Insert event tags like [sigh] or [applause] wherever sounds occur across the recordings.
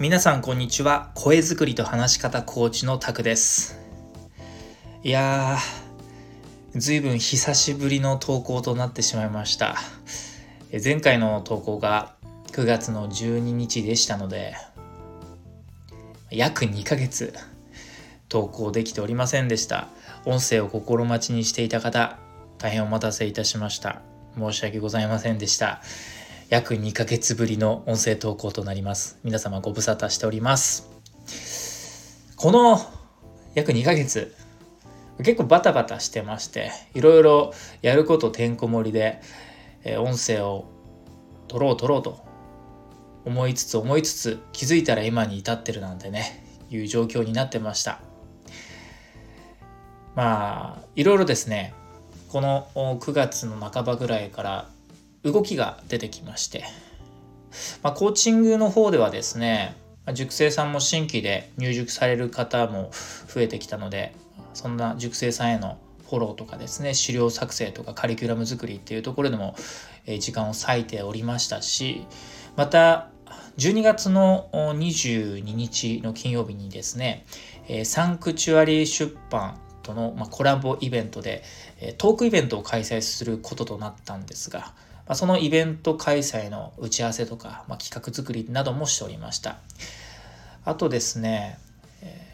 皆さんこんにちは。声作りと話し方コーチのタクです。いやーずいぶん久しぶりの投稿となってしまいました。前回の投稿が9月の12日でしたので約2ヶ月投稿できておりませんでした。音声を心待ちにしていた方大変お待たせいたしました。申し訳ございませんでした。約2ヶ月ぶりの音声投稿となります。皆様ご無沙汰しております。この約2ヶ月、結構バタバタしてまして、いろいろやることてんこ盛りで、え音声を取ろう取ろうと思いつつ思いつつ気づいたら今に至ってるなんてね、いう状況になってました。まあ、いろいろですね、この9月の半ばぐらいから動きが出てきまして、まあ、コーチングの方ではですね塾生さんも新規で入塾される方も増えてきたのでそんな塾生さんへのフォローとかですね資料作成とかカリキュラム作りっていうところでも時間を割いておりましたしまた12月の22日の金曜日にですねサンクチュアリー出版とのコラボイベントでトークイベントを開催することとなったんですがまあ、そのイベント開催の打ち合わせとか、まあ、企画作りなどもしておりました。あとですね、え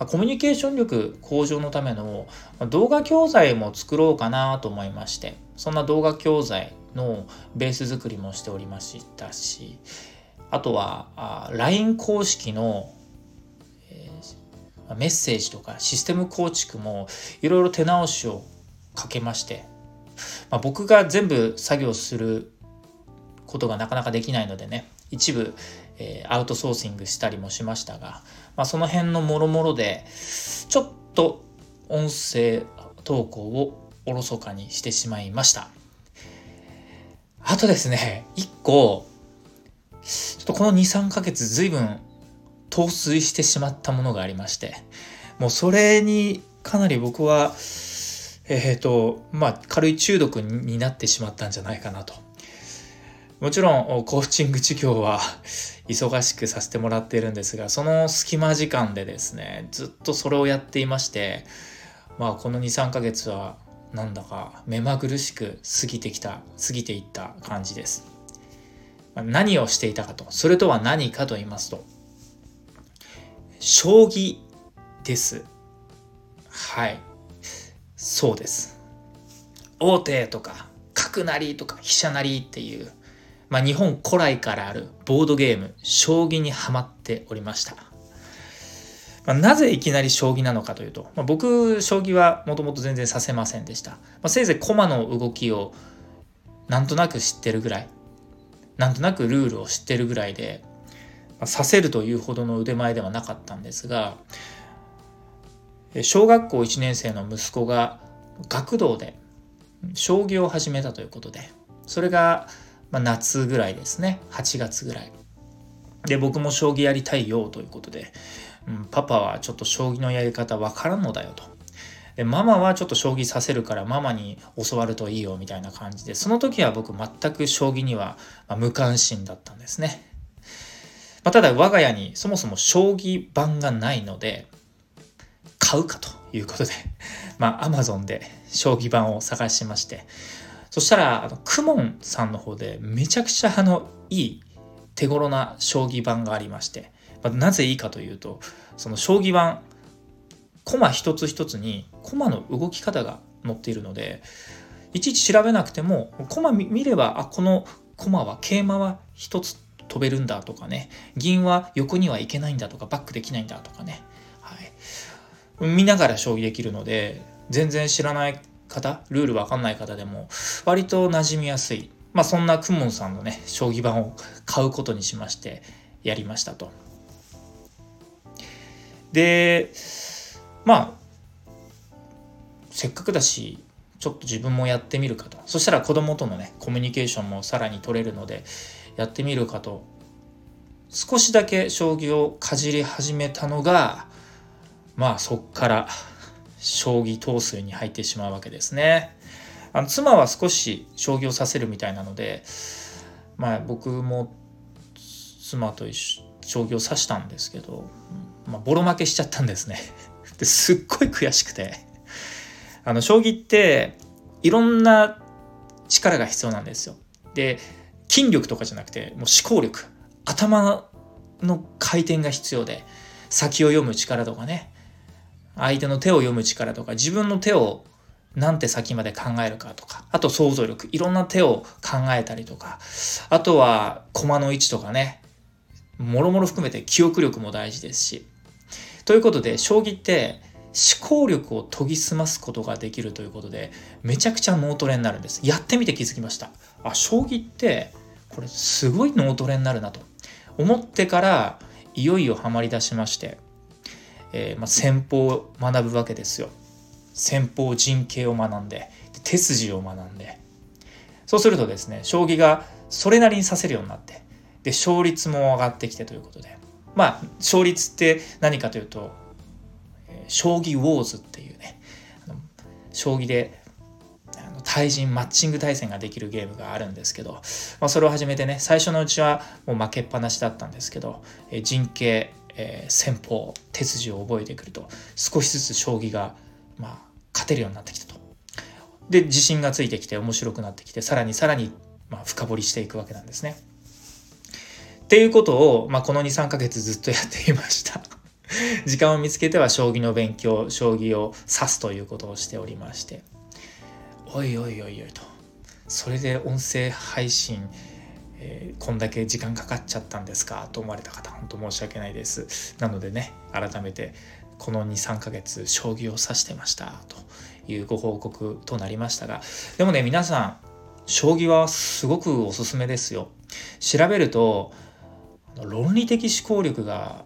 ー、コミュニケーション力向上のための動画教材も作ろうかなと思いまして、そんな動画教材のベース作りもしておりましたし、あとは LINE 公式のメッセージとかシステム構築もいろいろ手直しをかけましてまあ、僕が全部作業することがなかなかできないのでね一部、えー、アウトソーシングしたりもしましたが、まあ、その辺のもろもろでちょっと音声投稿をおろそかにしてしまいました。あとですね一個ちょっとこの23ヶ月随分陶酔してしまったものがありましてもうそれにかなり僕はえっ、ー、と、まあ、軽い中毒になってしまったんじゃないかなと。もちろん、コーチング授業は [laughs] 忙しくさせてもらっているんですが、その隙間時間でですね、ずっとそれをやっていまして、まあ、この2、3ヶ月は、なんだか目まぐるしく過ぎてきた、過ぎていった感じです。何をしていたかと、それとは何かと言いますと、将棋です。はい。そうです。王手とか角成とか飛車成っていう、まあ、日本古来からあるボードゲーム将棋にはまっておりました。まあ、なぜいきなり将棋なのかというと、まあ、僕将棋はもともと全然させませんでした。まあ、せいぜい駒の動きをなんとなく知ってるぐらいなんとなくルールを知ってるぐらいで、まあ、させるというほどの腕前ではなかったんですが小学校1年生の息子が学童で将棋を始めたということでそれが夏ぐらいですね。8月ぐらい。で僕も将棋やりたいよということで、うん、パパはちょっと将棋のやり方わからんのだよと。でママはちょっと将棋させるからママに教わるといいよみたいな感じでその時は僕全く将棋には無関心だったんですね、まあ、ただ我が家にそもそも将棋盤がないので買うかということで、[laughs] まあ、Amazon で将棋盤を探しまして、そしたら、あの、クモンさんの方でめちゃくちゃあの、いい手頃な将棋盤がありまして、まあ、なぜいいかというと、その将棋盤、コマ一つ一つにコマの動き方が載っているので、いちいち調べなくても、コマ見れば、あ、このコマは桂馬は一つ飛べるんだとかね、銀は横には行けないんだとか、バックできないんだとかね、見ながら将棋できるので全然知らない方ルールわかんない方でも割と馴染みやすい。まあそんなくもんさんのね将棋盤を買うことにしましてやりましたと。でまあせっかくだしちょっと自分もやってみるかと。そしたら子供とのねコミュニケーションもさらに取れるのでやってみるかと。少しだけ将棋をかじり始めたのがまあそっから将棋闘争に入ってしまうわけですね。あの妻は少し将棋をさせるみたいなので、まあ、僕も妻と一緒将棋を指したんですけど、まあ、ボロ負けしちゃったんですね。[laughs] ですっごい悔しくて。あの将棋っていろんな力が必要なんですよ。で筋力とかじゃなくてもう思考力。頭の回転が必要で先を読む力とかね。相手の手を読む力とか自分の手をなんて先まで考えるかとかあと想像力いろんな手を考えたりとかあとは駒の位置とかねもろもろ含めて記憶力も大事ですし。ということで将棋って思考力を研ぎ澄ますことができるということでめちゃくちゃ脳トレになるんです。やってみて気づきました。あ将棋ってこれすごい脳トレになるなと思ってからいよいよハマり出しまして、えー、まあ、戦法を学ぶわけですよ。戦法陣形を学んで手筋を学んで。そうするとですね将棋がそれなりに指せるようになってで勝率も上がってきてということで。まあ勝率って何かというと将棋ウォーズっていうね将棋で対人マッチング対戦ができるゲームがあるんですけど、まあ、それを始めてね最初のうちはもう負けっぱなしだったんですけど、え陣形、えー、戦法手筋を覚えてくると少しずつ将棋が、まあ、勝てるようになってきたと。で自信がついてきて面白くなってきてさらにさらに、まあ、深掘りしていくわけなんですね。っていうことを、まあ、この23ヶ月ずっとやっていました。[laughs] 時間を見つけては将棋の勉強将棋を指すということをしておりましておいおいおいおいとそれで音声配信、えー、こんだけ時間かかっちゃったんですかと思われた方本当申し訳ないですなのでね改めてこの23ヶ月将棋を指してましたというご報告となりましたがでもね皆さん将棋はすごくおすすめですよ調べると論理的思考力が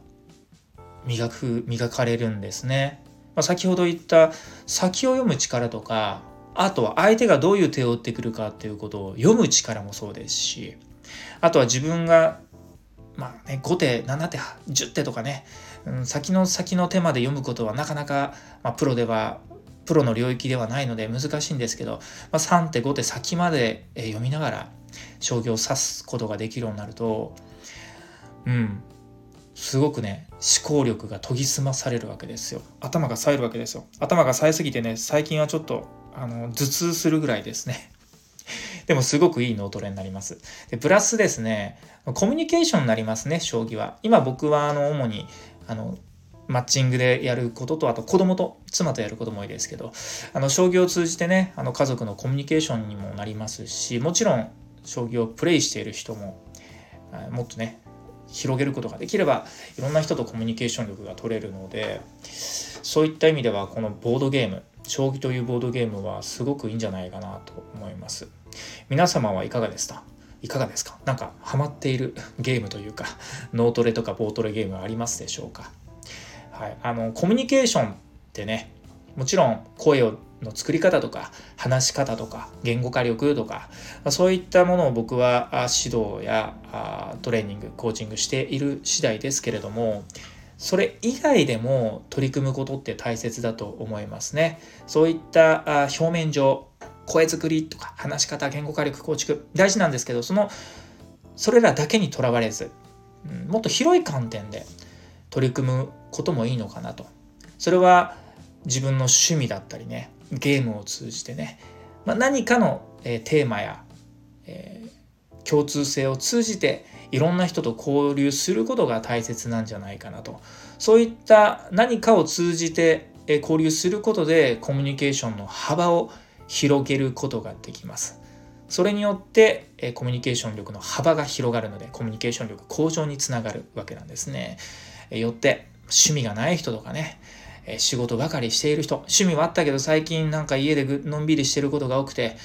磨く磨かれるんですね。まあ、先ほど言った先を読む力とかあとは相手がどういう手を打ってくるかっていうことを読む力もそうですしあとは自分がまあね5手7手10手とかね、うん、先の先の手まで読むことはなかなか、まあ、プロではプロの領域ではないので難しいんですけど、まあ、3手5手先まで読みながら将棋を指すことができるようになるとうんすごくね思考力が研ぎ澄まされるわけですよ。頭が冴えるわけですよ。頭が冴えすぎてね最近はちょっとあの頭痛するぐらいですね。でもすごくいい脳トレになります。でプラスですねコミュニケーションになりますね将棋は。今僕はあの主にあのマッチングでやることとあと子供と妻とやることも多いですけどあの将棋を通じてねあの家族のコミュニケーションにもなりますしもちろん将棋をプレイしている人ももっとね広げることができればいろんな人とコミュニケーション力が取れるのでそういった意味ではこのボードゲーム将棋というボードゲームはすごくいいんじゃないかなと思います。皆様はいかがですか？いかがですか？なんかハマっている [laughs] ゲームというか脳トレとかボートレゲームはありますでしょうか？はいあのコミュニケーションってねもちろん声をの作り方とか話し方とか言語化力とかそういったものを僕は指導やトレーニングコーチングしている次第ですけれどもそれ以外でも取り組むことって大切だと思いますね。そういった表面上声作りとか話し方言語化力構築大事なんですけどそのそれらだけにとらわれずうんもっと広い観点で取り組むこともいいのかなと。それは自分の趣味だったりねゲームを通じてね、まあ、何かの、えー、テーマや、えー、共通性を通じていろんな人と交流することが大切なんじゃないかなと。そういった何かを通じて交流することでコミュニケーションの幅を広広げることができますそれによってコミュニケーション力の幅が広がるのでコミュニケーション力向上につながるわけなんですねよって趣味がない人とかね仕事ばかりしている人、趣味はあったけど最近なんか家でのんびりしてることが多くて、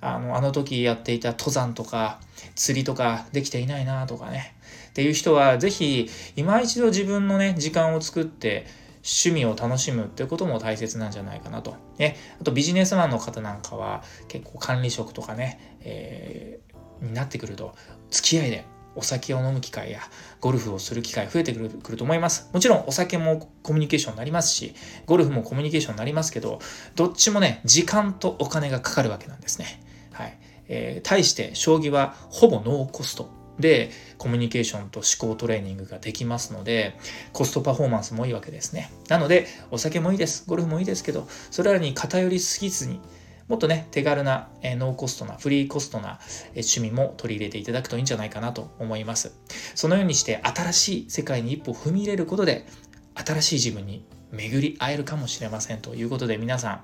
あの、あの時やっていた登山とか釣りとかできていないなとかね。っていう人はぜひ今一度自分のね、時間を作って趣味を楽しむっていうことも大切なんじゃないかなと。ね。あとビジネスマンの方なんかは結構管理職とかね、えー、になってくると付き合いでお酒を飲む機会やゴルフをする機会増えてくると思います。もちろんお酒もコミュニケーションになりますし、ゴルフもコミュニケーションになりますけど、どっちもね、時間とお金がかかるわけなんですね。はい。えー、対して将棋はほぼノーコストでコミュニケーションと思考トレーニングができますのでコストパフォーマンスもいいわけですね。なのでお酒もいいです。ゴルフもいいですけどそれらに偏りすぎずにもっとね手軽な、えノーコストなフリーコストな、え趣味も取り入れていただくといいんじゃないかなと思います。そのようにして新しい世界に一歩踏み入れることで新しい自分に巡り会えるかもしれませんということで皆さん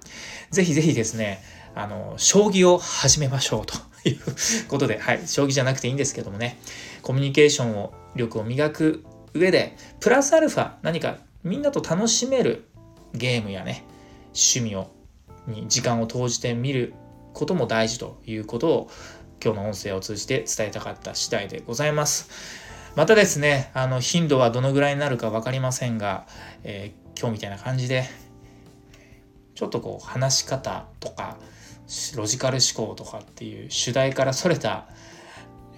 ぜひぜひですねあの将棋を始めましょうと。いうことで、はい、将棋じゃなくていいんですけどもねコミュニケーションを力を磨く上でプラスアルファ何かみんなと楽しめるゲームやね趣味をに時間を投じてみることも大事ということを今日の音声を通じて伝えたかった次第でございます。またですね、あの頻度はどのぐらいになるか分かりませんが、えー、今日みたいな感じで、ちょっとこう話し方とか、ロジカル思考とかっていう主題からそれた、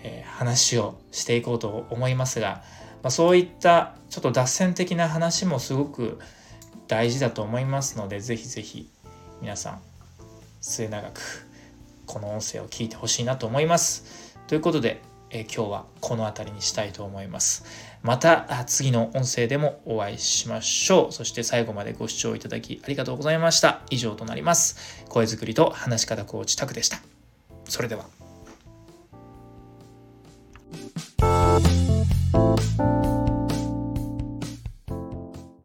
えー、話をしていこうと思いますが、まあ、そういったちょっと脱線的な話もすごく大事だと思いますので、ぜひぜひ皆さん末永くこの音声を聞いてほしいなと思います。ということで、え今日はこの辺りにしたいと思います。また次の音声でもお会いしましょう。そして最後までご視聴いただきありがとうございました。以上となります。声作りと話し方コーチタクでした。それでは。